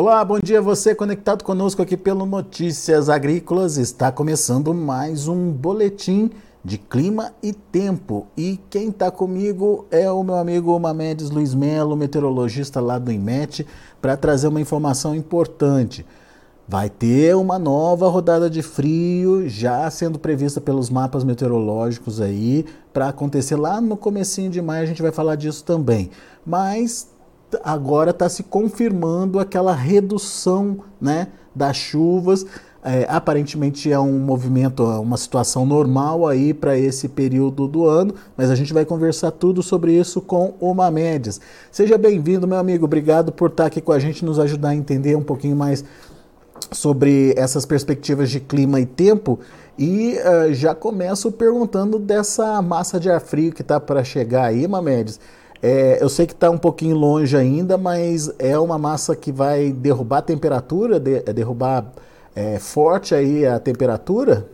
Olá, bom dia você conectado conosco aqui pelo Notícias Agrícolas. Está começando mais um boletim de clima e tempo. E quem está comigo é o meu amigo Mamedes Luiz Melo, meteorologista lá do IMET, para trazer uma informação importante. Vai ter uma nova rodada de frio já sendo prevista pelos mapas meteorológicos aí para acontecer lá no comecinho de maio, a gente vai falar disso também. Mas agora está se confirmando aquela redução né, das chuvas. É, aparentemente é um movimento, uma situação normal aí para esse período do ano, mas a gente vai conversar tudo sobre isso com o Mamedes. Seja bem-vindo, meu amigo. Obrigado por estar aqui com a gente, nos ajudar a entender um pouquinho mais sobre essas perspectivas de clima e tempo. E uh, já começo perguntando dessa massa de ar frio que está para chegar aí, Mamedes. É, eu sei que está um pouquinho longe ainda, mas é uma massa que vai derrubar a temperatura, de, é derrubar é, forte aí a temperatura?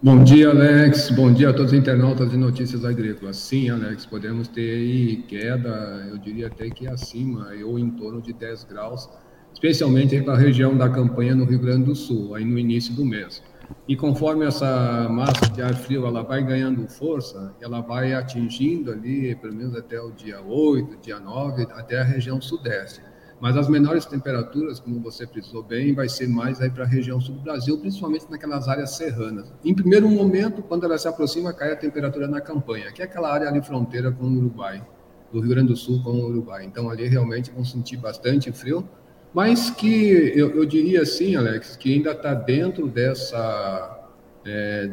Bom dia, Alex. Bom dia a todos os internautas de notícias agrícolas. Sim, Alex, podemos ter aí queda, eu diria até que acima, ou em torno de 10 graus, especialmente para a região da campanha no Rio Grande do Sul, aí no início do mês. E conforme essa massa de ar frio ela vai ganhando força, ela vai atingindo ali, pelo menos até o dia 8, dia 9, até a região sudeste. Mas as menores temperaturas, como você precisou bem, vai ser mais aí para a região sul do Brasil, principalmente naquelas áreas serranas. Em primeiro momento, quando ela se aproxima, cai a temperatura na campanha, que é aquela área ali fronteira com o Uruguai, do Rio Grande do Sul com o Uruguai. Então ali realmente vão sentir bastante frio, mas que eu, eu diria assim, Alex, que ainda está dentro dessa é,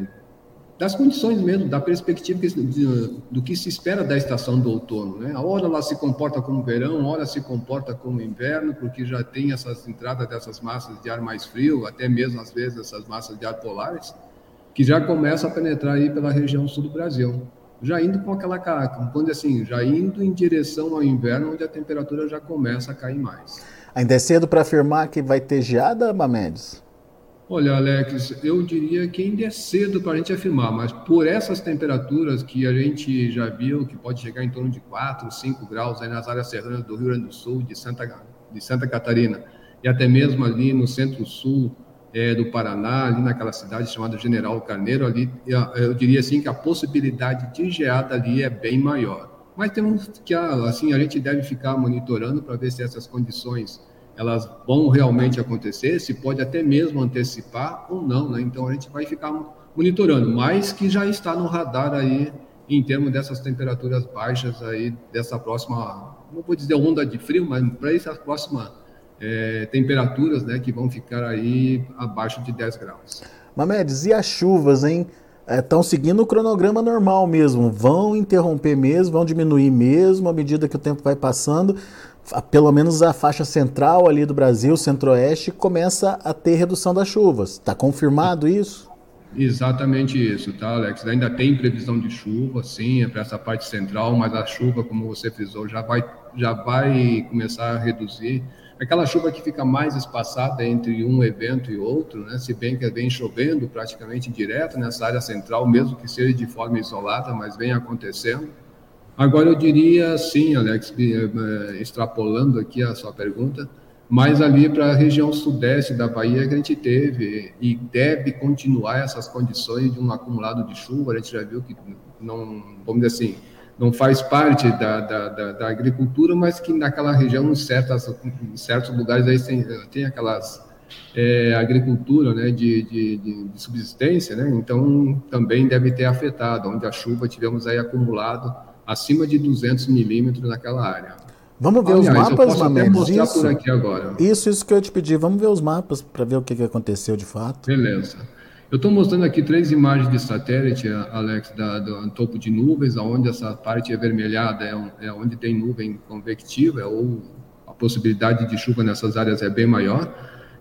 das condições mesmo, da perspectiva que, de, do que se espera da estação do outono. Né? A hora ela se comporta como verão, a hora se comporta como inverno, porque já tem essas entradas dessas massas de ar mais frio, até mesmo às vezes essas massas de ar polares, que já começam a penetrar aí pela região sul do Brasil. Já indo com aquela quando assim, já indo em direção ao inverno, onde a temperatura já começa a cair mais. Ainda é cedo para afirmar que vai ter geada, Mamedes? Olha, Alex, eu diria que ainda é cedo para a gente afirmar, mas por essas temperaturas que a gente já viu, que pode chegar em torno de 4, 5 graus aí nas áreas serranas do Rio Grande do Sul, de Santa, de Santa Catarina, e até mesmo ali no centro-sul é, do Paraná, ali naquela cidade chamada General Carneiro, ali eu diria assim que a possibilidade de geada ali é bem maior. Mas temos que, assim, a gente deve ficar monitorando para ver se essas condições elas vão realmente acontecer, se pode até mesmo antecipar ou não, né? Então a gente vai ficar monitorando, mas que já está no radar aí em termos dessas temperaturas baixas aí dessa próxima, não vou dizer onda de frio, mas para essa próxima é, temperaturas, né, que vão ficar aí abaixo de 10 graus. Mamedes, e as chuvas, hein? Estão é, seguindo o cronograma normal mesmo, vão interromper mesmo, vão diminuir mesmo à medida que o tempo vai passando. Pelo menos a faixa central ali do Brasil, centro-oeste, começa a ter redução das chuvas. Está confirmado isso? Exatamente isso, tá, Alex? Ainda tem previsão de chuva, sim, é para essa parte central, mas a chuva, como você frisou, já vai, já vai começar a reduzir aquela chuva que fica mais espaçada entre um evento e outro, né? se bem que vem chovendo praticamente direto nessa área central, mesmo que seja de forma isolada, mas vem acontecendo. Agora eu diria sim, Alex, eh, extrapolando aqui a sua pergunta, mas ali para a região sudeste da Bahia que a gente teve e deve continuar essas condições de um acumulado de chuva, a gente já viu que não, vamos dizer assim, não faz parte da, da, da, da, agricultura, mas que naquela região, em, certas, em certos lugares, aí tem, tem aquelas é, agricultura né, de, de, de, subsistência, né, então também deve ter afetado, onde a chuva tivemos aí acumulado acima de 200 milímetros naquela área. Vamos ver Aliás, os mapas, Mamedes? Isso, isso, isso que eu te pedi. Vamos ver os mapas para ver o que, que aconteceu de fato. Beleza. Eu estou mostrando aqui três imagens de satélite, Alex, da, do topo de nuvens, onde essa parte avermelhada é, é onde tem nuvem convectiva, é ou a possibilidade de chuva nessas áreas é bem maior.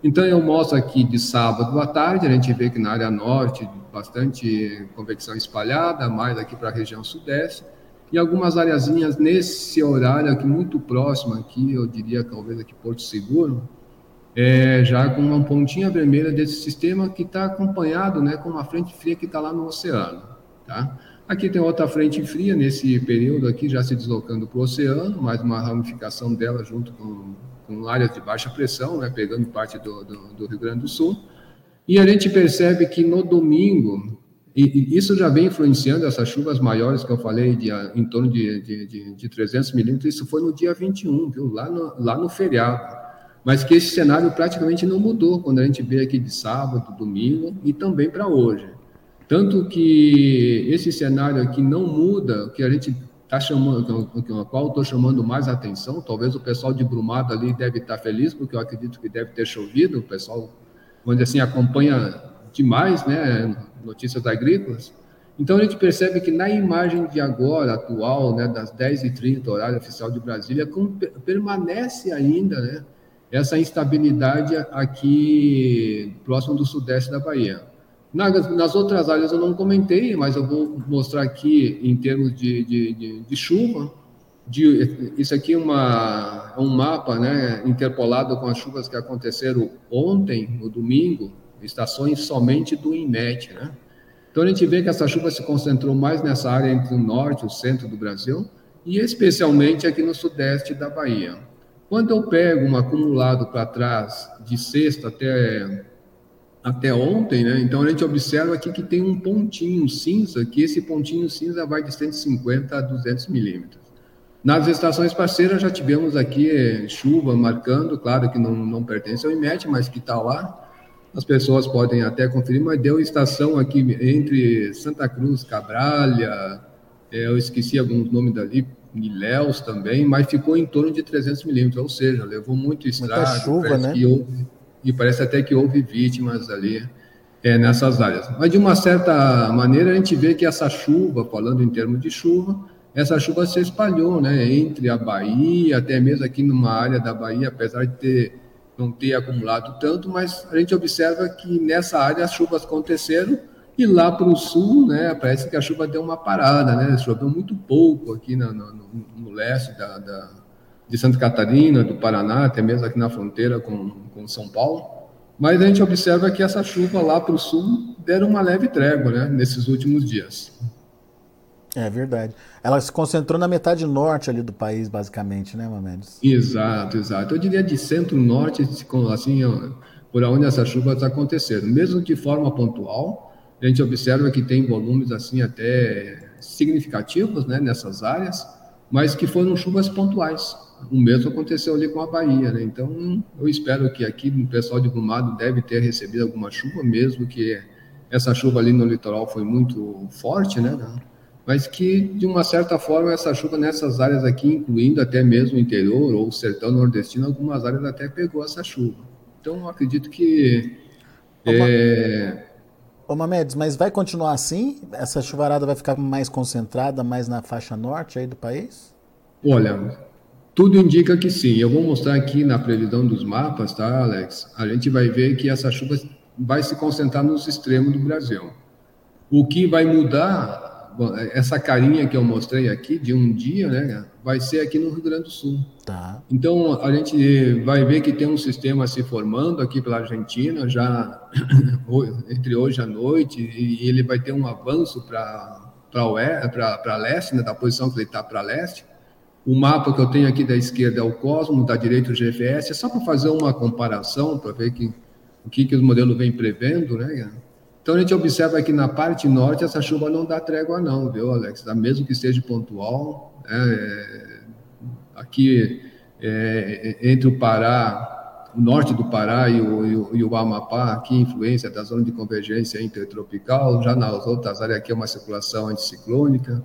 Então, eu mostro aqui de sábado à tarde, a gente vê que na área norte, bastante convecção espalhada, mais aqui para a região sudeste, e algumas areazinhas nesse horário aqui, muito próximo aqui, eu diria talvez aqui Porto Seguro, é, já com uma pontinha vermelha desse sistema que está acompanhado né, com uma frente fria que está lá no oceano. Tá? Aqui tem outra frente fria nesse período aqui, já se deslocando para o oceano, mais uma ramificação dela junto com, com áreas de baixa pressão, né, pegando parte do, do, do Rio Grande do Sul. E a gente percebe que no domingo, e, isso já vem influenciando essas chuvas maiores que eu falei, de, em torno de, de, de, de 300 milímetros, isso foi no dia 21, viu? Lá, no, lá no feriado. Mas que esse cenário praticamente não mudou quando a gente vê aqui de sábado, domingo e também para hoje. Tanto que esse cenário aqui não muda, que a gente está chamando, com a qual estou chamando mais atenção, talvez o pessoal de Brumado ali deve estar tá feliz, porque eu acredito que deve ter chovido, o pessoal, onde assim, acompanha demais, né, notícias agrícolas. Então a gente percebe que na imagem de agora, atual, né, das 10h30, horário oficial de Brasília, permanece ainda, né, essa instabilidade aqui próximo do sudeste da Bahia. Nas, nas, outras áreas eu não comentei, mas eu vou mostrar aqui em termos de, de, de, de chuva. De, isso aqui é, uma, é um mapa né, interpolado com as chuvas que aconteceram ontem, no domingo, estações somente do INMET. Né? Então a gente vê que essa chuva se concentrou mais nessa área entre o norte e o centro do Brasil, e especialmente aqui no sudeste da Bahia. Quando eu pego um acumulado para trás, de sexta até, até ontem, né, então a gente observa aqui que tem um pontinho cinza, que esse pontinho cinza vai de 150 a 200 milímetros. Nas estações parceiras já tivemos aqui eh, chuva marcando, claro que não, não pertence ao IMET, mas que está lá. As pessoas podem até conferir, mas deu estação aqui entre Santa Cruz, Cabralha, eh, eu esqueci alguns nomes dali, Ilhéus também, mas ficou em torno de 300 milímetros, ou seja, levou muito estrago. Muita chuva, né? Houve, e parece até que houve vítimas ali é, nessas áreas. Mas, de uma certa maneira, a gente vê que essa chuva, falando em termos de chuva, essa chuva se espalhou né, entre a Bahia, até mesmo aqui numa área da Bahia, apesar de ter, não ter acumulado tanto, mas a gente observa que nessa área as chuvas aconteceram e lá para o sul, né, parece que a chuva deu uma parada, né? Choveu muito pouco aqui no, no, no leste da, da, de Santa Catarina, do Paraná, até mesmo aqui na fronteira com, com São Paulo. Mas a gente observa que essa chuva lá para o sul deram uma leve trégua, né, nesses últimos dias. É verdade. Ela se concentrou na metade norte ali do país, basicamente, né, Mamedes? Exato, exato. Eu diria de centro-norte, assim, por onde essas chuvas aconteceram, mesmo de forma pontual a gente observa que tem volumes assim até significativos né, nessas áreas, mas que foram chuvas pontuais. O mesmo aconteceu ali com a Bahia, né? Então, eu espero que aqui o pessoal de Brumado deve ter recebido alguma chuva, mesmo que essa chuva ali no litoral foi muito forte, né? Mas que, de uma certa forma, essa chuva nessas áreas aqui, incluindo até mesmo o interior ou o sertão nordestino, algumas áreas até pegou essa chuva. Então, eu acredito que... É, Ô Mamedes, mas vai continuar assim? Essa chuvarada vai ficar mais concentrada, mais na faixa norte aí do país? Olha, tudo indica que sim. Eu vou mostrar aqui na previsão dos mapas, tá, Alex? A gente vai ver que essa chuva vai se concentrar nos extremos do Brasil. O que vai mudar essa carinha que eu mostrei aqui de um dia, né, vai ser aqui no Rio Grande do Sul. Tá. Então a gente vai ver que tem um sistema se formando aqui pela Argentina já entre hoje à noite e ele vai ter um avanço para para leste, né, da posição que ele está para leste. O mapa que eu tenho aqui da esquerda é o Cosmo, da direita o GFS, é só para fazer uma comparação, para ver que, o que, que os modelos vêm prevendo, né? Então a gente observa que na parte norte essa chuva não dá trégua não, viu, Alex? Mesmo que seja pontual, né? é, aqui é, entre o Pará, o norte do Pará e o, e o, e o Amapá, aqui influência da zona de convergência intertropical, já nas outras áreas aqui é uma circulação anticiclônica,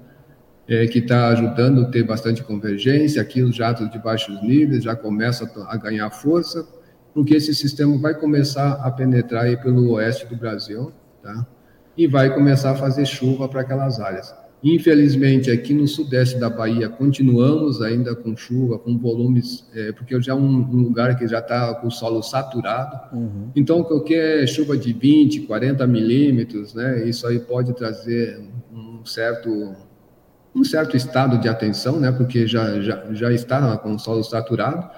é, que está ajudando a ter bastante convergência, aqui os jatos de baixos níveis já começam a ganhar força, porque esse sistema vai começar a penetrar aí pelo oeste do Brasil, tá? E vai começar a fazer chuva para aquelas áreas. Infelizmente, aqui no sudeste da Bahia, continuamos ainda com chuva, com volumes, é, porque já é um, um, lugar que já está com o solo saturado. Uhum. Então, qualquer chuva de 20, 40 milímetros, né, isso aí pode trazer um certo, um certo estado de atenção, né, porque já, já, já está com o solo saturado.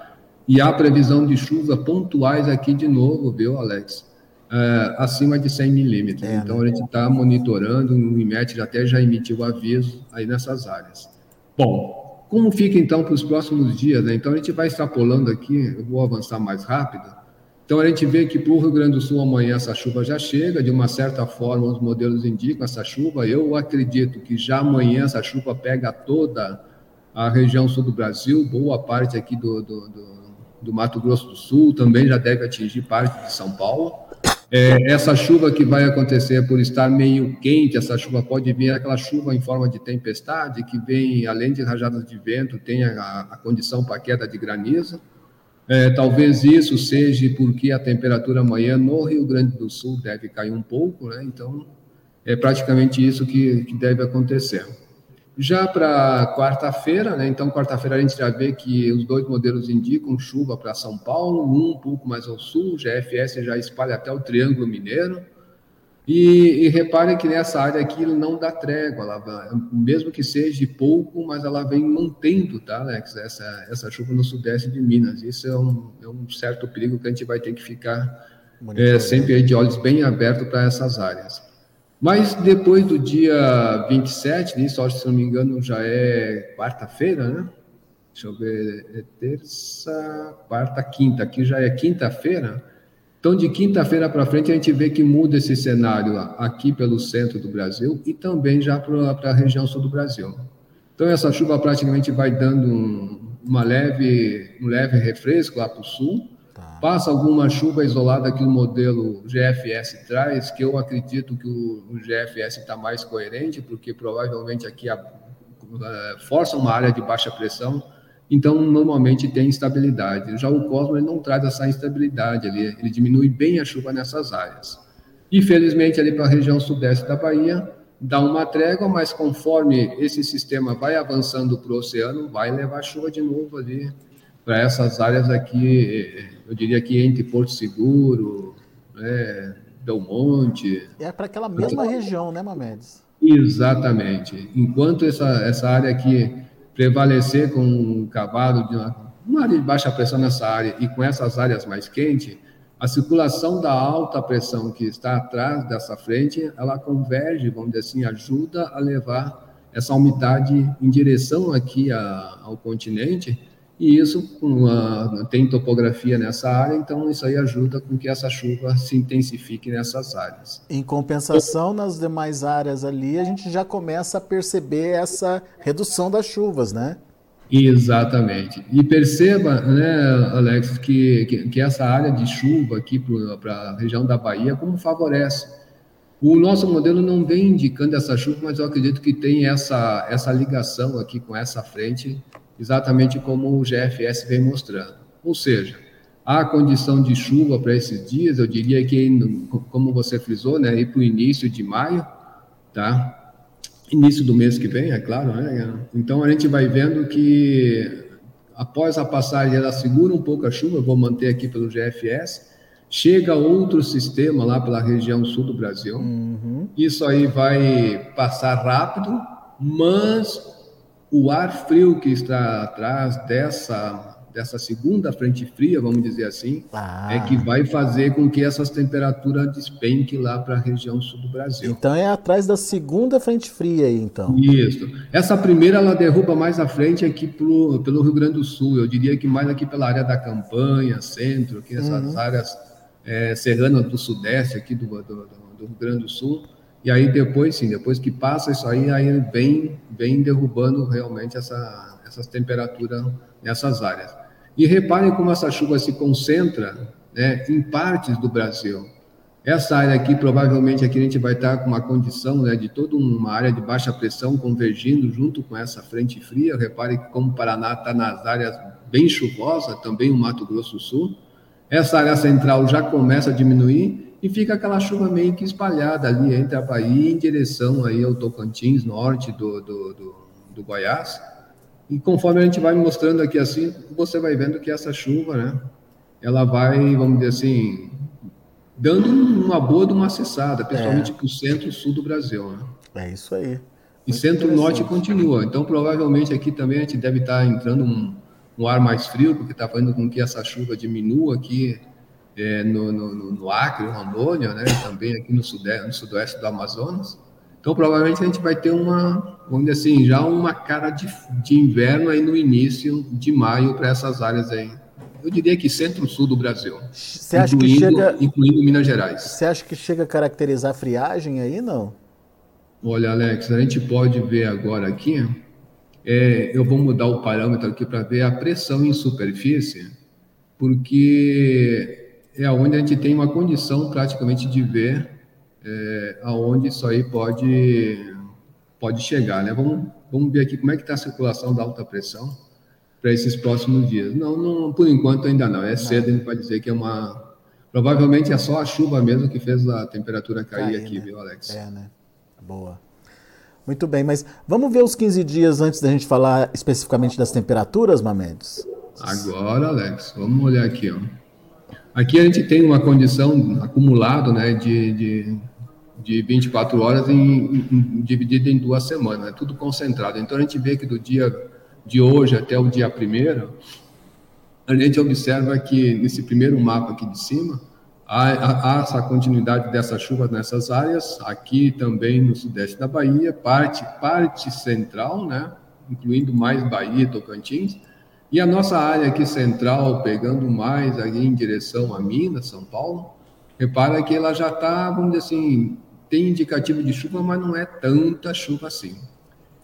E há previsão de chuva pontuais aqui de novo, viu, Alex? Uh, acima de 100 milímetros. É, então, né? a gente está monitorando, o IMET até já emitiu aviso aí nessas áreas. Bom, como fica então para os próximos dias? Né? Então, a gente vai extrapolando aqui, eu vou avançar mais rápido. Então, a gente vê que para o Rio Grande do Sul amanhã essa chuva já chega, de uma certa forma os modelos indicam essa chuva. Eu acredito que já amanhã essa chuva pega toda a região sul do Brasil, boa parte aqui do, do, do, do Mato Grosso do Sul, também já deve atingir parte de São Paulo. É, essa chuva que vai acontecer por estar meio quente, essa chuva pode vir aquela chuva em forma de tempestade, que vem, além de rajadas de vento, tem a, a condição para queda de granizo. É, talvez isso seja porque a temperatura amanhã no Rio Grande do Sul deve cair um pouco, né? Então, é praticamente isso que, que deve acontecer. Já para quarta-feira, né? Então, quarta-feira a gente já vê que os dois modelos indicam chuva para São Paulo, um um pouco mais ao sul, GFS já espalha até o Triângulo Mineiro. E, e repare que nessa área aqui ele não dá trégua, ela mesmo que seja pouco, mas ela vem mantendo, tá, Alex, essa, essa chuva no sudeste de Minas. Isso é um, é um certo perigo que a gente vai ter que ficar é, sempre de olhos bem abertos para essas áreas. Mas depois do dia 27, isso, acho, se não me engano, já é quarta-feira, né? Deixa eu ver, é terça, quarta, quinta, aqui já é quinta-feira. Então, de quinta-feira para frente, a gente vê que muda esse cenário aqui pelo centro do Brasil e também já para a região sul do Brasil. Então, essa chuva praticamente vai dando um, uma leve, um leve refresco lá para o sul. Tá. Passa alguma chuva isolada que o modelo GFS traz, que eu acredito que o, GFS está mais coerente, porque provavelmente aqui a, a, força uma área de baixa pressão então normalmente tem instabilidade. Já o Cosmo ele não traz essa instabilidade, ele, ele diminui bem a chuva nessas áreas. Infelizmente, ali para a região sudeste da Bahia, dá uma trégua, mas conforme esse sistema vai avançando para o oceano, vai levar chuva de novo ali para essas áreas aqui, eu diria que entre Porto Seguro, né, Belmonte. É para aquela mesma região, né, Mamedes? Exatamente. Enquanto essa, essa área aqui prevalecer com um cavalo de uma, uma área de baixa pressão nessa área e com essas áreas mais quentes, a circulação da alta pressão que está atrás dessa frente, ela converge, vamos dizer assim, ajuda a levar essa umidade em direção aqui a, ao continente, e isso a, tem topografia nessa área, então isso aí ajuda com que essa chuva se intensifique nessas áreas. Em compensação, nas demais áreas ali, a gente já começa a perceber essa redução das chuvas, né? Exatamente. E perceba, né, Alex, que, que, que essa área de chuva aqui para a região da Bahia, como favorece. O nosso modelo não vem indicando essa chuva, mas eu acredito que tem essa, essa ligação aqui com essa frente exatamente como o GFS vem mostrando. Ou seja, a condição de chuva para esses dias, eu diria que, como você frisou, né, ir para o início de maio, tá? Início do mês que vem, é claro, né? Então a gente vai vendo que após a passagem ela segura um pouco a chuva, eu vou manter aqui pelo GFS, chega outro sistema lá pela região sul do Brasil. Uhum. Isso aí vai passar rápido, mas o ar frio que está atrás dessa dessa segunda frente fria, vamos dizer assim, ah. é que vai fazer com que essas temperaturas despenquem lá para a região sul do Brasil. Então é atrás da segunda frente fria aí, então. Isso. Essa primeira ela derruba mais à frente aqui pro, pelo Rio Grande do Sul. Eu diria que mais aqui pela área da campanha, centro, aqui essas uhum. áreas é, serranas do sudeste aqui do, do, do Rio Grande do Sul. E aí depois, sim, depois que passa isso aí, aí vem, vem derrubando realmente essa, essas temperaturas nessas áreas. E reparem como essa chuva se concentra né, em partes do Brasil. Essa área aqui, provavelmente, aqui a gente vai estar com uma condição né, de toda uma área de baixa pressão convergindo junto com essa frente fria. Repare que como o Paraná está nas áreas bem chuvosas, também o Mato Grosso do Sul. Essa área central já começa a diminuir e fica aquela chuva meio que espalhada ali entre a Bahia em direção aí ao Tocantins, norte do, do, do, do Goiás. E conforme a gente vai mostrando aqui assim, você vai vendo que essa chuva, né, ela vai, vamos dizer assim, dando uma boa de uma acessada, principalmente é. para o centro-sul do Brasil. Né? É isso aí. E centro-norte continua. Então, provavelmente aqui também a gente deve estar entrando um, um ar mais frio, porque está fazendo com que essa chuva diminua aqui é, no, no, no, Acre, no Rondônia, né? Também aqui no, sudeste, no sudoeste do Amazonas. Então, provavelmente a gente vai ter uma, vamos dizer assim, já uma cara de, de inverno aí no início de maio para essas áreas aí. Eu diria que centro-sul do Brasil. Você acha que chega. Incluindo Minas Gerais. Você acha que chega a caracterizar a friagem aí, não? Olha, Alex, a gente pode ver agora aqui. É, eu vou mudar o parâmetro aqui para ver a pressão em superfície, porque é onde a gente tem uma condição praticamente de ver é, aonde isso aí pode, pode chegar. Né? Vamos, vamos ver aqui como é que está a circulação da alta pressão para esses próximos dias. Não, não, por enquanto ainda não. É cedo, a gente pode dizer que é uma. Provavelmente é só a chuva mesmo que fez a temperatura cair, aqui, né? viu, Alex? É, né? Boa. Muito bem, mas vamos ver os 15 dias antes da gente falar especificamente das temperaturas, Mamedes? Agora, Alex, vamos olhar aqui, ó. Aqui a gente tem uma condição acumulada, né, de, de, de 24 horas em, em, dividida em duas semanas, né, tudo concentrado. Então a gente vê que do dia de hoje até o dia primeiro, a gente observa que nesse primeiro mapa aqui de cima, há, há essa continuidade dessa chuva nessas áreas, aqui também no sudeste da Bahia, parte, parte central, né, incluindo mais Bahia, Tocantins, e a nossa área aqui central, pegando mais aí em direção a Minas, São Paulo, repara que ela já está, vamos dizer assim, tem indicativo de chuva, mas não é tanta chuva assim.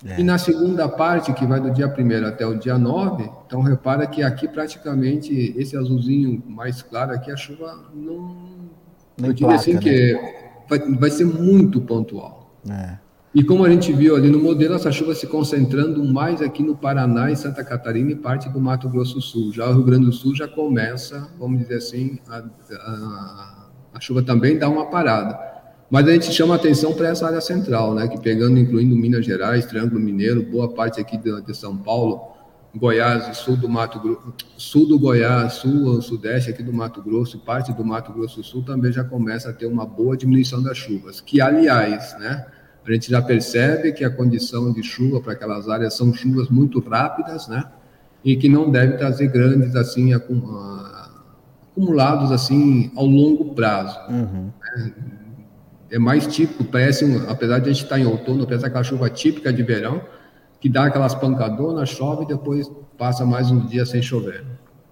É. E na segunda parte, que vai do dia 1 até o dia 9, então repara que aqui praticamente esse azulzinho mais claro aqui, a chuva não. não eu diria assim né? que vai, vai ser muito pontual. É. E como a gente viu ali no modelo, essa chuva se concentrando mais aqui no Paraná e Santa Catarina e parte do Mato Grosso Sul. Já o Rio Grande do Sul já começa, vamos dizer assim, a, a, a chuva também dá uma parada. Mas a gente chama atenção para essa área central, né, que pegando, incluindo Minas Gerais, Triângulo Mineiro, boa parte aqui de, de São Paulo, Goiás, sul do Mato Grosso, sul do Goiás, sul, sudeste aqui do Mato Grosso, parte do Mato Grosso Sul também já começa a ter uma boa diminuição das chuvas, que aliás, né, a gente já percebe que a condição de chuva para aquelas áreas são chuvas muito rápidas, né? E que não deve trazer grandes assim ah, acumulados assim ao longo prazo. Uhum. É mais típico, parece, um, apesar de a gente estar em outono, parece aquela chuva típica de verão, que dá aquelas pancadonas, chove e depois passa mais um dia sem chover.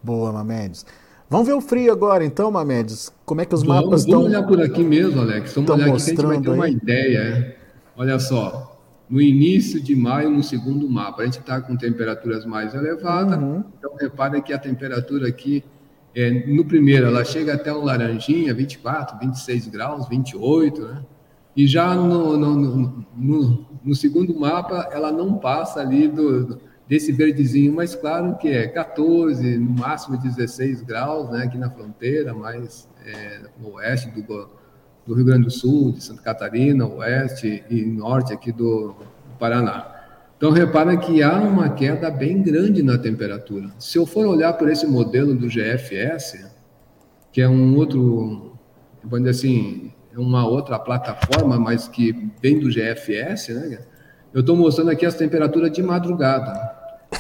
Boa, Mamedes. Vamos ver o frio agora, então, Mamedes. Como é que os vamos, mapas estão. Vamos olhar por aqui mesmo, Alex. Vamos olhar aqui que a gente vai ter uma ideia. É. Olha só, no início de maio, no segundo mapa, a gente está com temperaturas mais elevadas, uhum. então repare que a temperatura aqui, é, no primeiro, ela chega até um laranjinha, 24, 26 graus, 28, né? E já no, no, no, no, no segundo mapa, ela não passa ali do, desse verdezinho mais claro, que é 14, no máximo 16 graus, né? Aqui na fronteira, mais é, no oeste do do Rio Grande do Sul, de Santa Catarina, oeste e norte aqui do, Paraná. Então, repara que há uma queda bem grande na temperatura. Se eu for olhar por esse modelo do GFS, que é um outro, vamos dizer assim, é uma outra plataforma, mas que vem do GFS, né? Eu estou mostrando aqui as temperaturas de madrugada.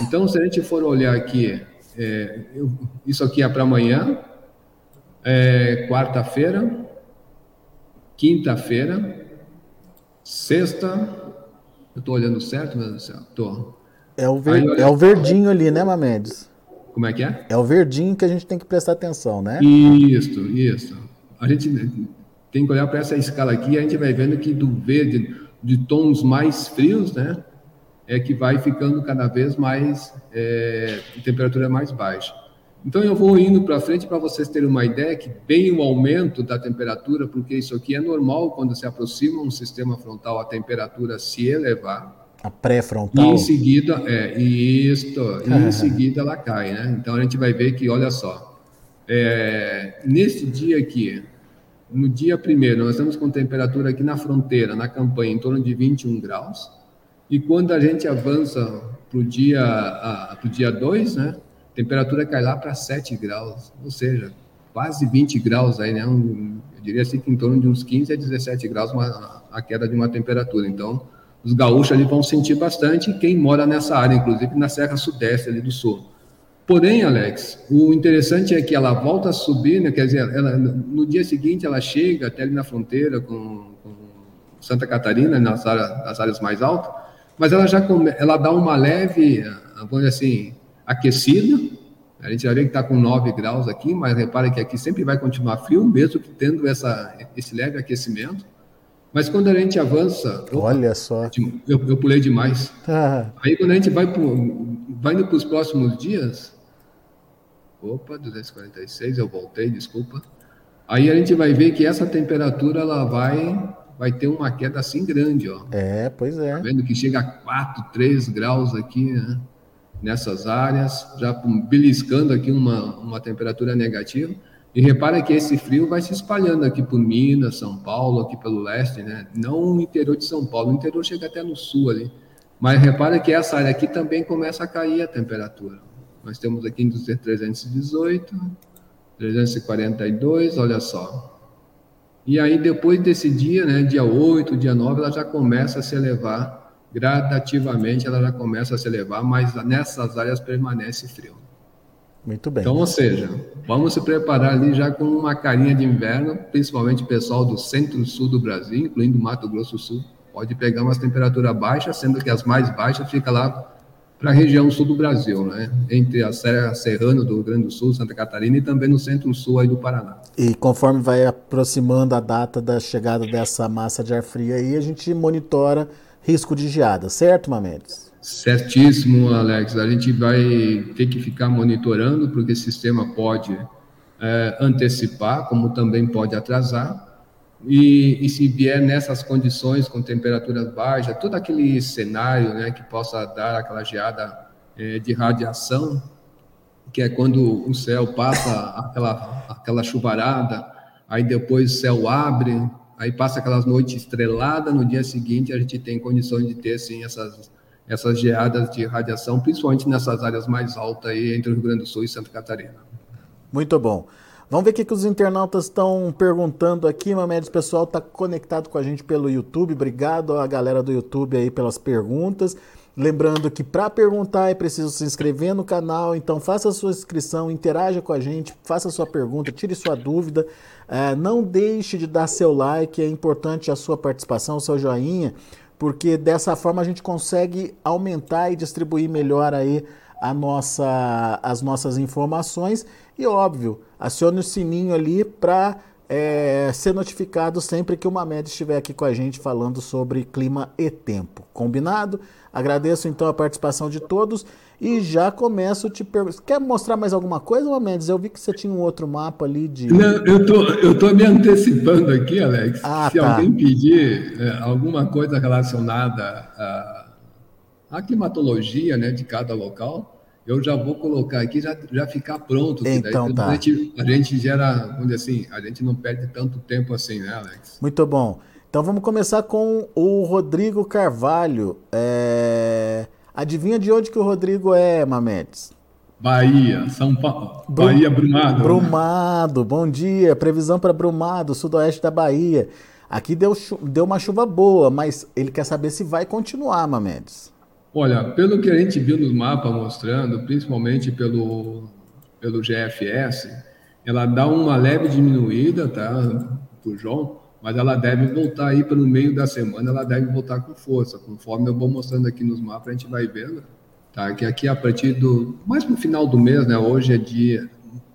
Então, se a gente for olhar aqui, é, eu, isso aqui é para amanhã, é, quarta-feira, quinta-feira, sexta. Eu estou olhando certo, meu Deus do céu? Tô. É o, ver, Aí, é o verdinho ali, né, Mamedes? Como é que é? É o verdinho que a gente tem que prestar atenção, né? Isso, isso. A gente tem que olhar para essa escala aqui e a gente vai vendo que do verde, de tons mais frios, né? É que vai ficando cada vez mais, é, temperatura mais baixa. Então eu vou indo para frente para vocês terem uma ideia que bem o aumento da temperatura, porque isso aqui é normal quando se aproxima um sistema frontal a temperatura se elevar. A pré-frontal. Em seguida, é, isto, em seguida ela cai, né? Então a gente vai ver que, olha só, é, neste dia aqui, no dia primeiro, nós estamos com temperatura aqui na fronteira, na campanha, em torno de 21 graus. E quando a gente avança para o dia 2, dia temperatura cai lá para 7 graus, ou seja, quase 20 graus aí, né? Um, eu diria assim que em torno de uns 15 a 17 graus uma, a queda de uma temperatura. Então, os gaúchos ali vão sentir bastante, quem mora nessa área, inclusive na Serra Sudeste ali do Sul. Porém, Alex, o interessante é que ela volta a subir, né? quer dizer, ela, no dia seguinte ela chega até ali na fronteira com, com Santa Catarina, nas áreas, nas áreas mais altas, mas ela já come, ela dá uma leve, vamos dizer assim, aquecida. A gente já vê que está com 9 graus aqui, mas repara que aqui sempre vai continuar frio, mesmo que tendo essa, esse leve aquecimento. Mas quando a gente avança. Olha opa, só. Eu, eu, pulei demais. Ah. Aí quando a gente vai, pro, vai indo para os próximos dias. Opa, 246, eu voltei, desculpa. Aí a gente vai ver que essa temperatura ela vai vai ter uma queda assim grande, ó. É, pois é. Tá vendo que chega a 4, 3 graus aqui, né? Nessas áreas, já beliscando aqui uma, uma temperatura negativa. E repara que esse frio vai se espalhando aqui por Minas, São Paulo, aqui pelo leste, né? Não no interior de São Paulo, o interior chega até no sul ali. Mas repara que essa área aqui também começa a cair a temperatura. Nós temos aqui em 318, 342, olha só. E aí depois desse dia, né, dia 8, dia 9, ela já começa a se elevar gradativamente, ela já começa a se elevar, mas nessas áreas permanece frio. Muito bem. Então, ou seja, vamos se preparar ali já com uma carinha de inverno, principalmente o pessoal do centro-sul do Brasil, incluindo Mato Grosso do Sul, pode pegar umas temperaturas baixas, sendo que as mais baixas fica lá para a região sul do Brasil, né? Entre a Serra Serrana do Rio Grande do Sul, Santa Catarina e também no centro-sul aí do Paraná. E conforme vai aproximando a data da chegada dessa massa de ar frio aí, a gente monitora risco de geada, certo, Mamedes? Certíssimo, Alex. A gente vai ter que ficar monitorando, porque o sistema pode é, antecipar, como também pode atrasar. E, e, se vier nessas condições, com temperaturas baixas, todo aquele cenário né, que possa dar aquela geada é, de radiação, que é quando o céu passa aquela, aquela chuvarada, aí depois o céu abre, aí passa aquelas noites estreladas, no dia seguinte a gente tem condições de ter, sim, essas essas geadas de radiação, principalmente nessas áreas mais altas aí entre o Rio Grande do Sul e Santa Catarina. Muito bom. Vamos ver o que, os internautas estão perguntando aqui. Mamedes, pessoal está conectado com a gente pelo YouTube. Obrigado a galera do YouTube aí pelas perguntas. Lembrando que para perguntar é preciso se inscrever no canal, então faça a sua inscrição, interaja com a gente, faça a sua pergunta, tire sua dúvida. É, não deixe de dar seu like, é importante a sua participação, o seu joinha porque dessa forma a gente consegue aumentar e distribuir melhor aí a nossa, as nossas informações e óbvio, acione o sininho ali para é, ser notificado sempre que uma média estiver aqui com a gente falando sobre clima e tempo. Combinado? Agradeço então a participação de todos e já começo te perguntar. Quer mostrar mais alguma coisa, Mendes? Eu vi que você tinha um outro mapa ali de. Não, eu tô, eu tô me antecipando aqui, Alex. Ah, Se tá. alguém pedir é, alguma coisa relacionada à, à climatologia né, de cada local, eu já vou colocar aqui, já, já ficar pronto. Então daí, tá. A gente, a gente gera, vamos dizer assim, a gente não perde tanto tempo assim, né, Alex? Muito bom. Então vamos começar com o Rodrigo Carvalho. É... Adivinha de onde que o Rodrigo é, Mametes? Bahia, São Paulo. Bahia Brumado. Brumado, bom dia. Previsão para Brumado, sudoeste da Bahia. Aqui deu, deu uma chuva boa, mas ele quer saber se vai continuar, Mamedes. Olha, pelo que a gente viu nos mapas mostrando, principalmente pelo, pelo GFS, ela dá uma leve diminuída, tá, pro João, mas ela deve voltar aí pelo meio da semana, ela deve voltar com força, conforme eu vou mostrando aqui nos mapas, a gente vai vendo, tá? Que aqui a partir do, mais no final do mês, né? Hoje é dia,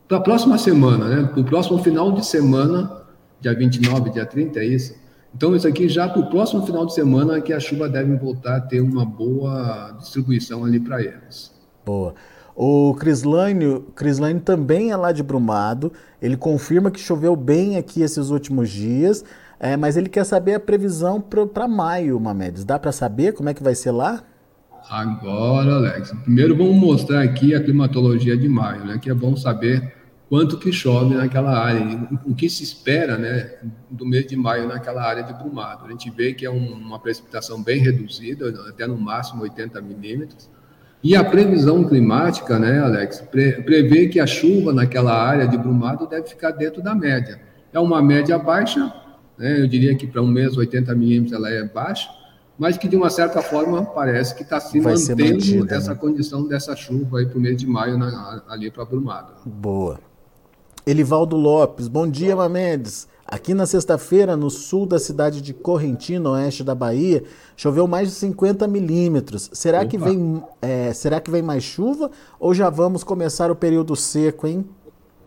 para a próxima semana, né? Para o próximo final de semana, dia 29, dia 30, é isso? Então, isso aqui já para o próximo final de semana que a chuva deve voltar a ter uma boa distribuição ali para eles. Boa. O Crislane, Crislane também é lá de Brumado. Ele confirma que choveu bem aqui esses últimos dias, é, mas ele quer saber a previsão para maio, Mamedes. Dá para saber como é que vai ser lá? Agora, Alex, primeiro vamos mostrar aqui a climatologia de maio, né? Que é bom saber quanto que chove naquela área, o que se espera, né, do mês de maio naquela área de Brumado. A gente vê que é um, uma precipitação bem reduzida, até no máximo 80 milímetros e a previsão climática, né, Alex, pre prevê que a chuva naquela área de Brumado deve ficar dentro da média. É uma média baixa, né, eu diria que para um mês 80 milímetros ela é baixa, mas que de uma certa forma parece que está se Vai mantendo né? essa condição dessa chuva aí para o mês de maio na, ali para Brumado. Boa. Elivaldo Lopes, bom dia, Mamedes. Aqui na sexta-feira, no sul da cidade de Correntina, oeste da Bahia, choveu mais de 50 milímetros. Será que, vem, é, será que vem mais chuva ou já vamos começar o período seco, hein?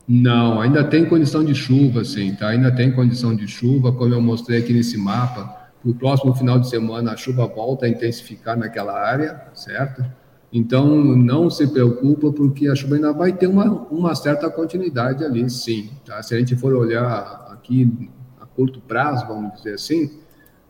Não, ainda tem condição de chuva, sim, tá? Ainda tem condição de chuva, como eu mostrei aqui nesse mapa. No próximo final de semana, a chuva volta a intensificar naquela área, certo? Então, não se preocupa, porque a chuva ainda vai ter uma, uma certa continuidade ali, sim. Tá? Se a gente for olhar aqui a curto prazo, vamos dizer assim,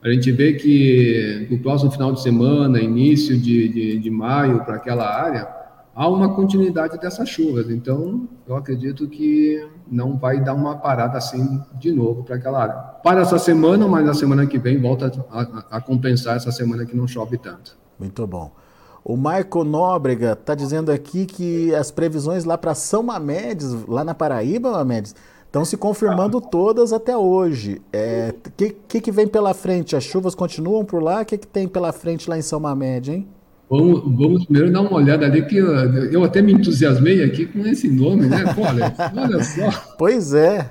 a gente vê que no próximo final de semana, início de, de, de maio, para aquela área, há uma continuidade dessas chuvas. Então, eu acredito que não vai dar uma parada assim de novo para aquela área. Para essa semana, mas na semana que vem volta a, a compensar essa semana que não chove tanto. Muito bom. O Marco Nóbrega está dizendo aqui que as previsões lá para São Mamedes, lá na Paraíba, Mamedes, Estão se confirmando todas até hoje. O é, que, que, que, vem pela frente? As chuvas continuam por lá? O que, que tem pela frente lá em São Mamed, hein? Vamos, vamos primeiro dar uma olhada ali, que eu, eu, até me entusiasmei aqui com esse nome, né? Pô, Alex, olha só. Pois é.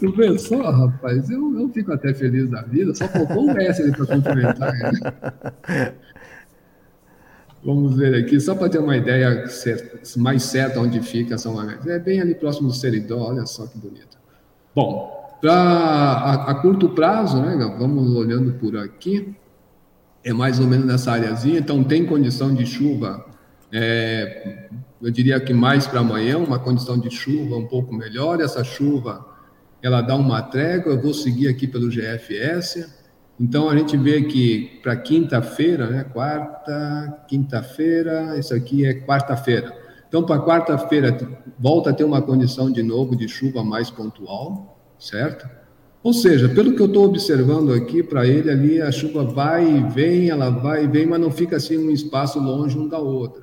Tu vê só, rapaz, eu, eu fico até feliz da vida, só faltou um S ali para complementar. Né? Vamos ver aqui, só para ter uma ideia mais certa onde fica São Lourenço. É bem ali próximo do Seridó, olha só que bonito. Bom, para a, a, curto prazo, né, vamos olhando por aqui, é mais ou menos nessa áreazinha, então tem condição de chuva, é, eu diria que mais para amanhã, uma condição de chuva um pouco melhor, essa chuva, ela dá uma trégua, eu vou seguir aqui pelo GFS, então a gente vê que para quinta-feira, né, quarta, quinta-feira, isso aqui é quarta-feira. Então para quarta-feira volta a ter uma condição de novo de chuva mais pontual, certo? Ou seja, pelo que eu estou observando aqui, para ele ali a chuva vai e vem, ela vai e vem, mas não fica assim um espaço longe um da outra.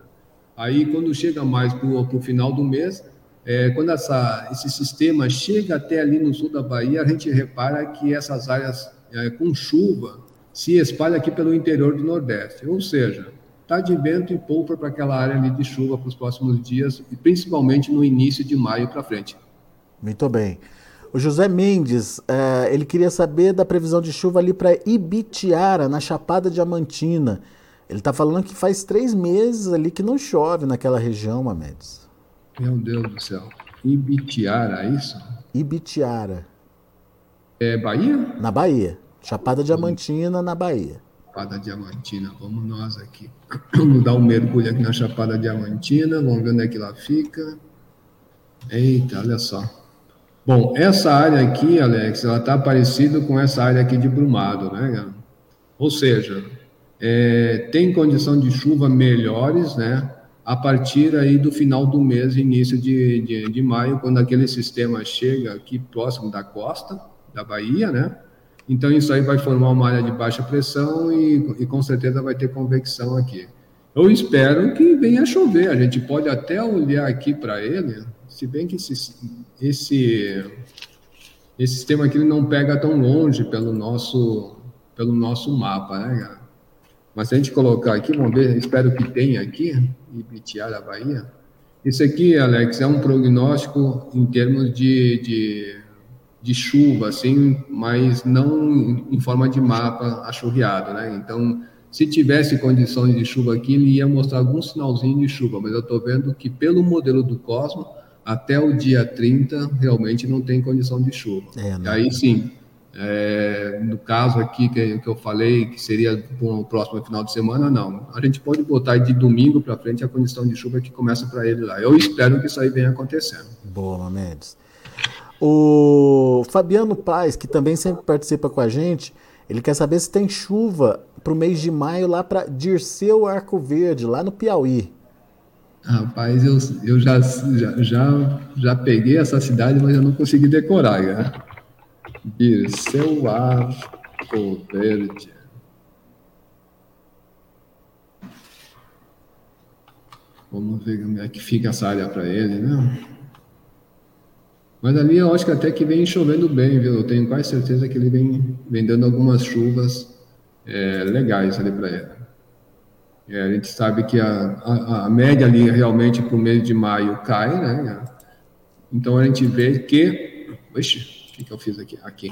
Aí quando chega mais para o final do mês, é, quando essa, esse sistema chega até ali no sul da Bahia, a gente repara que essas áreas é, com chuva se espalha aqui pelo interior do Nordeste. Ou seja, está de vento e polpa para aquela área ali de chuva para os próximos dias, e principalmente no início de maio para frente. Muito bem. O José Mendes, é, ele queria saber da previsão de chuva ali para Ibitiara, na Chapada Diamantina. Ele está falando que faz três meses ali que não chove naquela região, Mamedes. Meu Deus do céu. Ibitiara, é isso? Ibitiara. É Bahia? Na Bahia. Chapada Diamantina, na Bahia. Chapada Diamantina, vamos nós aqui. Vamos dar um mergulho aqui na Chapada Diamantina, vamos ver onde é que ela fica. Eita, olha só. Bom, essa área aqui, Alex, ela está parecida com essa área aqui de Brumado, né? Ou seja, é, tem condição de chuva melhores, né? A partir aí do final do mês, início de, de, de maio, quando aquele sistema chega aqui próximo da costa, da Bahia, né? Então isso aí vai formar uma área de baixa pressão e, e com certeza vai ter convecção aqui. Eu espero que venha chover. A gente pode até olhar aqui para ele, se bem que esse, esse, esse sistema aqui não pega tão longe pelo nosso, pelo nosso mapa, né, cara? Mas se a gente colocar aqui, vamos ver, espero que tenha aqui, Ibitiara, Bahia. Isso aqui, Alex, é um prognóstico em termos de, de de chuva, assim, mas não em forma de mapa achurriado, né? Então, se tivesse condições de chuva aqui, ele ia mostrar algum sinalzinho de chuva, mas eu estou vendo que pelo modelo do Cosmo, até o dia 30, realmente não tem condição de chuva. É, né? Aí sim, é, no caso aqui que, que, eu falei, que seria o próximo final de semana, não. A gente pode botar de domingo para frente a condição de chuva que começa para ele lá. Eu espero que isso aí venha acontecendo. Boa, Mendes. O Fabiano Paz, que também sempre participa com a gente, ele quer saber se tem chuva para o mês de maio lá para Dirceu Arco Verde, lá no Piauí. Rapaz, eu, eu já, já, já, já peguei essa cidade, mas eu não consegui decorar. Né? Dirceu Arco Verde. Vamos ver como é que fica essa área para ele, né? Mas ali eu acho que até que vem chovendo bem, viu? Eu tenho quase certeza que ele vem, vem dando algumas chuvas é, legais ali para ele. É, a gente sabe que a, a, a média ali realmente para o mês de maio cai, né? Então a gente vê que. Oxe, o que, que eu fiz aqui? Aqui.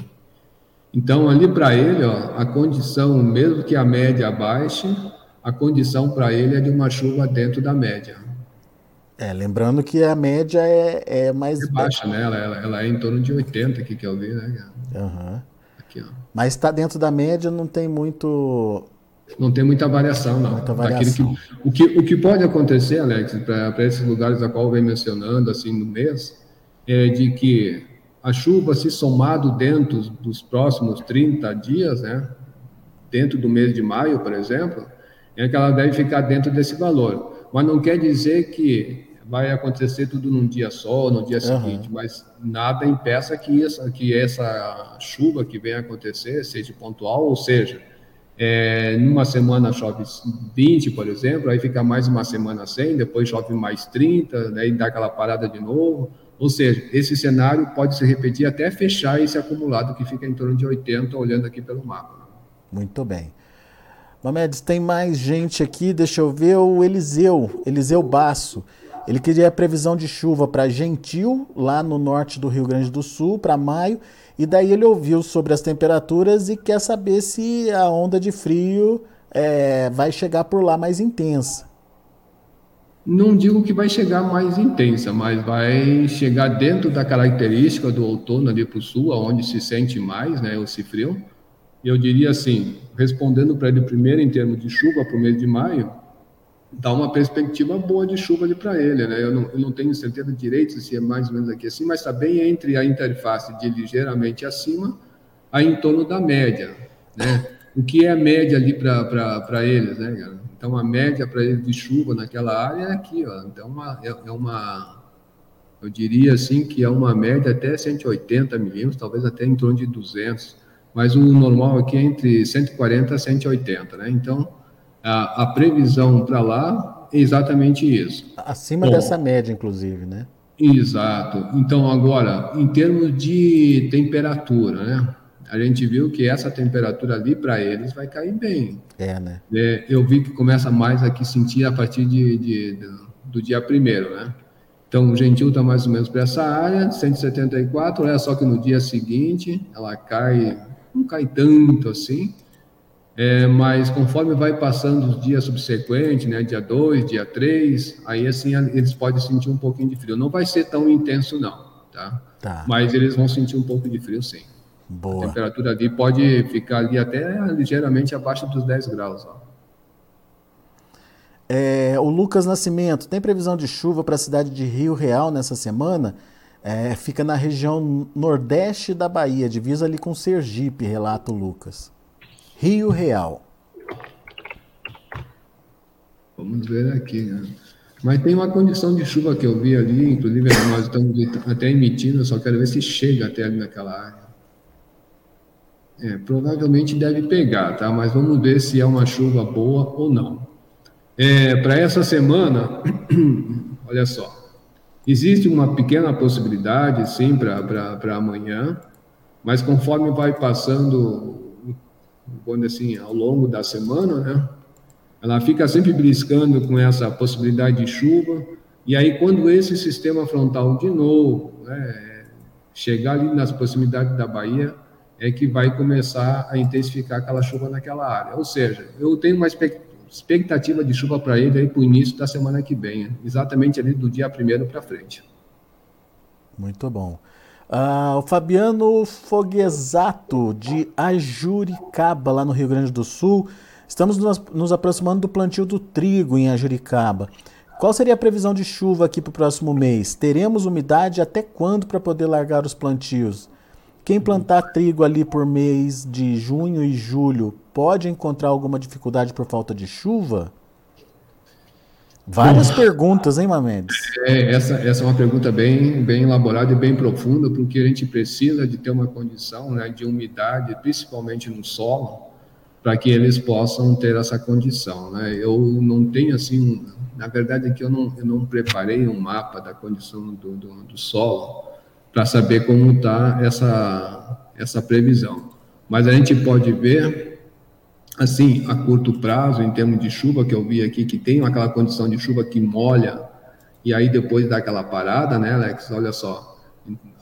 Então, ali para ele, ó, a condição, mesmo que a média baixe, a condição para ele é de uma chuva dentro da média. É, lembrando que a média é, é mais. É baixa, né? Ela, ela, ela, é em torno de 80 aqui que eu vi, né? Uhum. Aqui, ó. Mas está dentro da média, não tem muito. Não tem muita variação, não. Muita variação. Que, o, que, o que pode acontecer, Alex, para esses lugares a qual vem mencionando, assim, no mês, é de que a chuva se somado dentro dos próximos 30 dias, né, dentro do mês de maio, por exemplo, é que ela deve ficar dentro desse valor. Mas não quer dizer que vai acontecer tudo num dia só, no dia uhum. seguinte, mas nada impeça que essa, que essa chuva que venha acontecer seja pontual, ou seja, é, numa semana chove 20, por exemplo, aí fica mais uma semana sem, depois chove mais 30, daí dá aquela parada de novo, ou seja, esse cenário pode se repetir até fechar esse acumulado que fica em torno de 80, olhando aqui pelo mapa. Muito bem. Mamedes, tem mais gente aqui, deixa eu ver, o Eliseu, Eliseu Basso. Ele queria a previsão de chuva para Gentil, lá no norte do Rio Grande do Sul, para maio, e daí ele ouviu sobre as temperaturas e quer saber se a onda de frio é, vai chegar por lá mais intensa não digo que vai chegar mais intensa, mas vai chegar dentro da característica do outono ali para o sul, onde se sente mais, né, esse frio. Eu diria assim, respondendo para ele primeiro em termos de chuva para o mês de maio, dá uma perspectiva boa de chuva ali para ele, né? Eu não, eu não, tenho certeza direito se é mais ou menos aqui assim, mas está bem entre a interface de ligeiramente acima a em torno da média, né? O que é a média ali para eles, né? Então, a média para eles de chuva naquela área é aqui, ó. Então, uma, é, é uma, eu diria assim que é uma média até 180 milímetros, talvez até em torno de 200, mas o normal aqui é entre 140 a 180, né? Então, a, a previsão para lá é exatamente isso. Acima Bom, dessa média, inclusive, né? Exato. Então, agora, em termos de temperatura, né? a gente viu que essa temperatura ali para eles vai cair bem. É, né? É, eu vi que começa mais aqui sentir a partir de, de, de do dia primeiro, né? Então, o Gentil está mais ou menos para essa área, 174, olha só que no dia seguinte ela cai, não cai tanto assim, é, mas conforme vai passando os dias subsequentes, né, dia 2, dia 3, aí assim eles podem sentir um pouquinho de frio. Não vai ser tão intenso não, tá? tá. Mas eles vão sentir um pouco de frio sim. Boa. A temperatura ali pode ficar ali até ligeiramente abaixo dos 10 graus. Ó. É, o Lucas Nascimento, tem previsão de chuva para a cidade de Rio Real nessa semana? É, fica na região nordeste da Bahia, divisa ali com Sergipe, relata o Lucas. Rio Real. Vamos ver aqui, né? Mas tem uma condição de chuva que eu vi ali, inclusive nós estamos até emitindo, só quero ver se chega até ali naquela área. É, provavelmente deve pegar, tá? Mas vamos ver se é uma chuva boa ou não. É, Para essa semana, olha só, existe uma pequena possibilidade, sim, para amanhã, mas conforme vai passando, quando assim, ao longo da semana, né? Ela fica sempre briscando com essa possibilidade de chuva, e aí quando esse sistema frontal de novo né, chegar ali nas proximidades da Bahia, é que vai começar a intensificar aquela chuva naquela área. Ou seja, eu tenho uma expectativa de chuva para ele aí para o início da semana que vem, exatamente ali do dia primeiro para frente. Muito bom. Uh, o Fabiano Foguesato, de Ajuricaba, lá no Rio Grande do Sul. Estamos nos, nos aproximando do plantio do trigo em Ajuricaba. Qual seria a previsão de chuva aqui para o próximo mês? Teremos umidade até quando para poder largar os plantios? Quem plantar trigo ali por mês de junho e julho pode encontrar alguma dificuldade por falta de chuva? Várias Bom, perguntas, hein, Mamedes? É, essa, essa é uma pergunta bem, bem elaborada e bem profunda, porque a gente precisa de ter uma condição né, de umidade, principalmente no solo, para que eles possam ter essa condição. Né? Eu não tenho assim, na verdade é que eu não, eu não preparei um mapa da condição do, do, do solo, para saber como está essa, essa previsão. Mas a gente pode ver assim, a curto prazo, em termos de chuva, que eu vi aqui, que tem aquela condição de chuva que molha, e aí depois dá aquela parada, né, Alex? Olha só,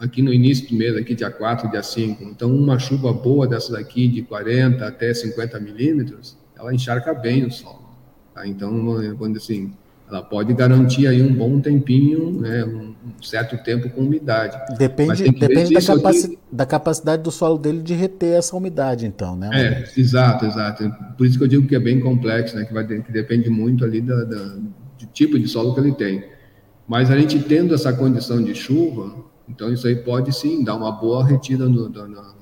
aqui no início do mês, aqui dia 4, dia 5, então uma chuva boa dessas aqui, de 40 até 50 milímetros, ela encharca bem o solo. Tá? Então, quando assim, ela pode garantir aí um bom tempinho, né, um certo tempo com umidade. Depende, depende da, capaci aqui... da, capacidade do solo dele de reter essa umidade, então, né? É, exato, exato. Por isso que eu digo que é bem complexo, né, que, vai, que depende muito ali da, da, do tipo de solo que ele tem. Mas a gente tendo essa condição de chuva, então isso aí pode sim dar uma boa retida no, na,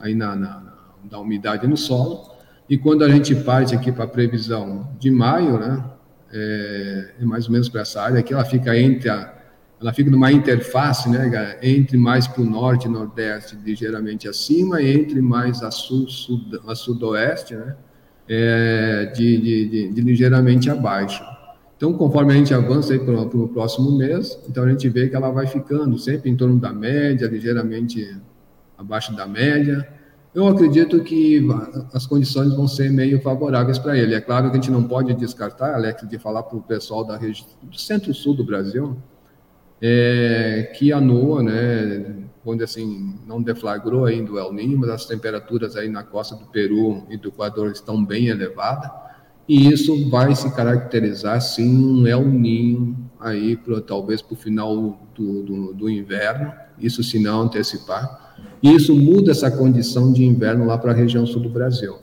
aí na, na, na, umidade no solo. E quando a gente parte aqui para a previsão de maio, né, é, é mais ou menos para essa área aqui, ela fica entre a, ela fica numa interface, né, entre mais para o norte e nordeste, ligeiramente acima, e entre mais a sul, sud, a sudoeste, né, é, de, de, de, de, ligeiramente abaixo. Então, conforme a gente avança para o próximo mês, então a gente vê que ela vai ficando sempre em torno da média, ligeiramente abaixo da média, eu acredito que as condições vão ser meio favoráveis para ele. É claro que a gente não pode descartar, Alex, de falar para o pessoal da região do centro-sul do Brasil, é, que a NOAA, né, onde assim, não deflagrou ainda o El Niño, mas as temperaturas aí na costa do Peru e do Equador estão bem elevadas, e isso vai se caracterizar, sim, um El Niño aí, pro, talvez para o final do, do, do inverno, isso se não antecipar, e isso muda essa condição de inverno lá para a região sul do Brasil.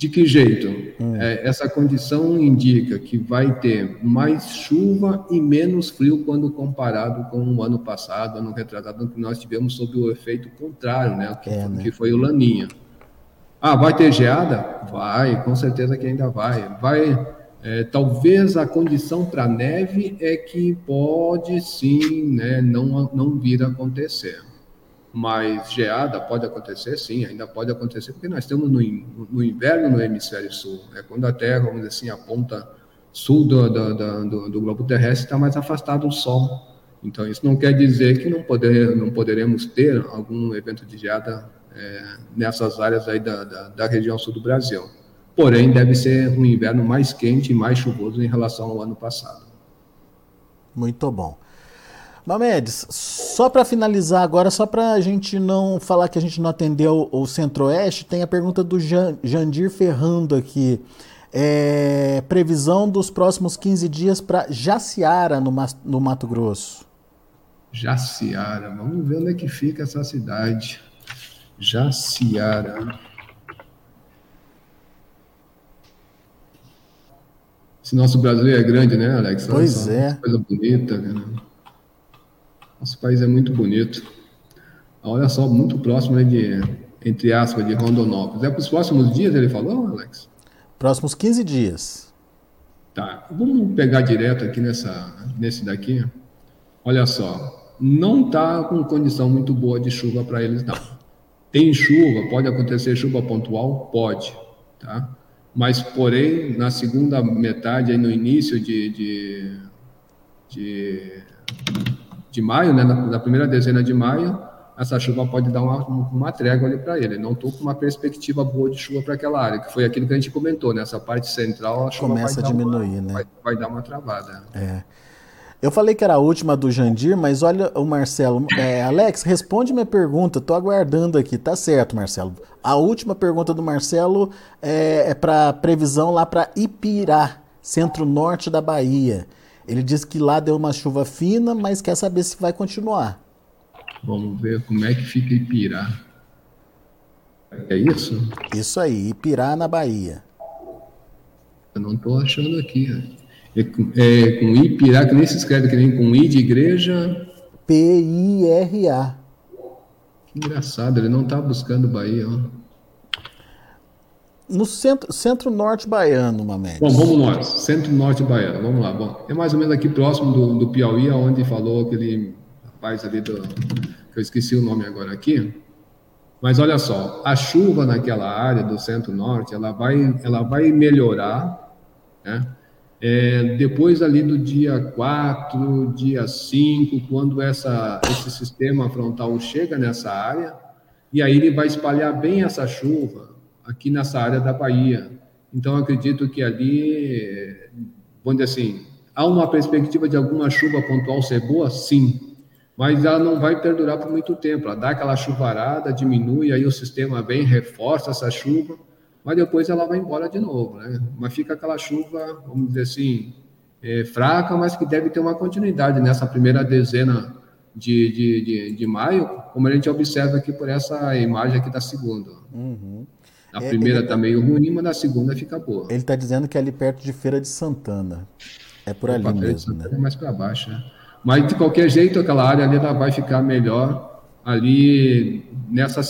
De que jeito? Hum. É, essa condição indica que vai ter mais chuva e menos frio quando comparado com o ano passado, ano retrasado, que nós tivemos sob o efeito contrário, né? Que, é, né? que foi o Laninha. Ah, vai ter geada? Vai, com certeza que ainda vai. Vai, é, talvez a condição para neve é que pode sim, né, não, não vir a acontecer. Mas geada pode acontecer, sim, ainda pode acontecer, porque nós estamos no, no inverno no hemisfério sul. É quando a Terra, vamos dizer assim, a ponta sul do, do, do, do globo terrestre está mais afastado do Sol. Então, isso não quer dizer que não, poder, não poderemos ter algum evento de geada é, nessas áreas aí da, da, da, região sul do Brasil. Porém, deve ser um inverno mais quente e mais chuvoso em relação ao ano passado. Muito bom. Mamedes, só para finalizar agora, só para a gente não falar que a gente não atendeu o Centro-Oeste, tem a pergunta do Jandir Ferrando aqui. É, previsão dos próximos 15 dias para Jaciara, no, no Mato Grosso. Jaciara, vamos ver onde é que fica essa cidade. Jaciara. Esse nosso Brasil é grande, né, Alex? Pois é. Coisa bonita, né? Nosso país é muito bonito. Olha só, muito próximo de, entre aspas, de Rondonópolis. É para os próximos dias, ele falou, Alex? Próximos 15 dias. Tá, vamos pegar direto aqui nessa, nesse daqui. Olha só, não está com condição muito boa de chuva para eles, não. Tem chuva, pode acontecer chuva pontual? Pode, tá? Mas, porém, na segunda metade, aí no início de, de, de de maio, né, na, na, primeira dezena de maio, essa chuva pode dar uma, uma trégua ali para ele. Não estou com uma perspectiva boa de chuva para aquela área, que foi aquilo que a gente comentou, nessa né? parte central a chuva começa a diminuir, uma, né? Vai, vai, dar uma travada. É. Eu falei que era a última do Jandir, mas olha o Marcelo. É, Alex, responde minha pergunta. Estou aguardando aqui. Tá certo, Marcelo. A última pergunta do Marcelo é, é para previsão lá para Ipirá, centro-norte da Bahia. Ele diz que lá deu uma chuva fina, mas quer saber se vai continuar. Vamos ver como é que fica Ipirá. É isso? Isso aí, Ipirá na Bahia. Eu não estou achando aqui. É com, é com Ipirá, que nem se escreve que nem com I de igreja. P-I-R-A. Que engraçado, ele não está buscando Bahia. Ó. No centro, centro-norte baiano, Mamed. Bom, vamos nós. Centro-norte baiano, vamos lá. Bom, é mais ou menos aqui próximo do, do Piauí, onde falou aquele rapaz ali do. que eu esqueci o nome agora aqui. Mas olha só, a chuva naquela área do centro-norte, ela vai, ela vai melhorar, né? É, depois ali do dia 4, dia 5, quando essa, esse sistema frontal chega nessa área, e aí ele vai espalhar bem essa chuva aqui nessa área da Bahia. Então, acredito que ali, vamos dizer assim, há uma perspectiva de alguma chuva pontual ser boa? Sim, mas ela não vai perdurar por muito tempo. Ela dá aquela chuvarada, diminui, aí o sistema vem, reforça essa chuva, mas depois ela vai embora de novo, né? Mas fica aquela chuva, vamos dizer assim, é, fraca, mas que deve ter uma continuidade nessa primeira dezena de, de, de, de, maio, como a gente observa aqui por essa imagem aqui da segunda. Uhum. A é, primeira está tá meio ruim, mas na segunda fica boa. Ele está dizendo que é ali perto de Feira de Santana. É por ali mesmo, né? É mais para baixo, né? Mas de qualquer jeito, aquela área ali ela vai ficar melhor ali nessa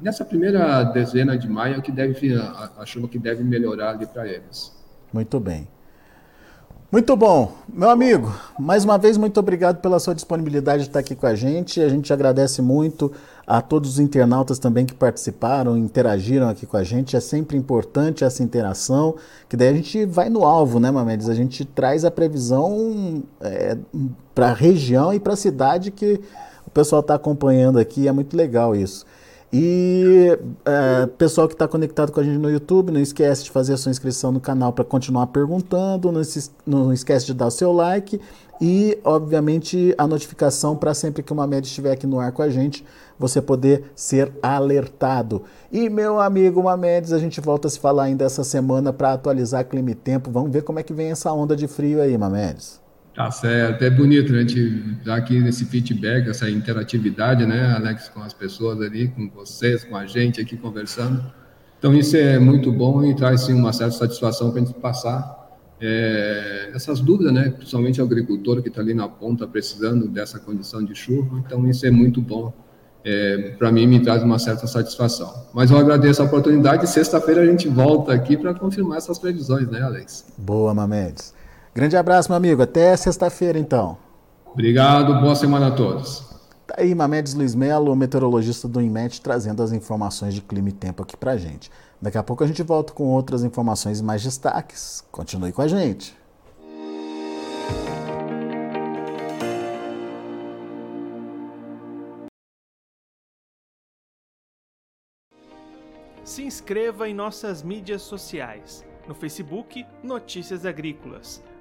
nessa primeira dezena de maio que deve a, a chuva que deve melhorar ali para eles. Muito bem. Muito bom. Meu amigo, mais uma vez, muito obrigado pela sua disponibilidade de estar aqui com a gente. A gente agradece muito a todos os internautas também que participaram, interagiram aqui com a gente. É sempre importante essa interação, que daí a gente vai no alvo, né, Mamedes? A gente traz a previsão é, para a região e para a cidade que o pessoal está acompanhando aqui. É muito legal isso. E é, pessoal que está conectado com a gente no YouTube, não esquece de fazer a sua inscrição no canal para continuar perguntando, não, se, não, esquece de dar o seu like e, obviamente, a notificação para sempre que uma média estiver aqui no ar com a gente, você poder ser alertado. E, meu amigo Mamedes, a gente volta a se falar ainda essa semana para atualizar clima e tempo. Vamos ver como é que vem essa onda de frio aí, Mamedes. Tá certo, é bonito né? a gente dar aqui esse feedback, essa interatividade, né, Alex, com as pessoas ali, com vocês, com a gente aqui conversando. Então isso é muito bom e traz sim uma certa satisfação para a gente passar é, essas dúvidas, né, principalmente o agricultor que está ali na ponta precisando dessa condição de chuva. Então isso é muito bom. É, para mim me traz uma certa satisfação. Mas eu agradeço a oportunidade. Sexta-feira a gente volta aqui para confirmar essas previsões, né, Alex? Boa, Mamedes. Grande abraço, meu amigo. Até sexta-feira, então. Obrigado. Boa semana a todos. Tá aí Mamedes Luiz Melo, meteorologista do INMET, trazendo as informações de clima e tempo aqui pra gente. Daqui a pouco a gente volta com outras informações e mais destaques. Continue com a gente. Se inscreva em nossas mídias sociais. No Facebook, Notícias Agrícolas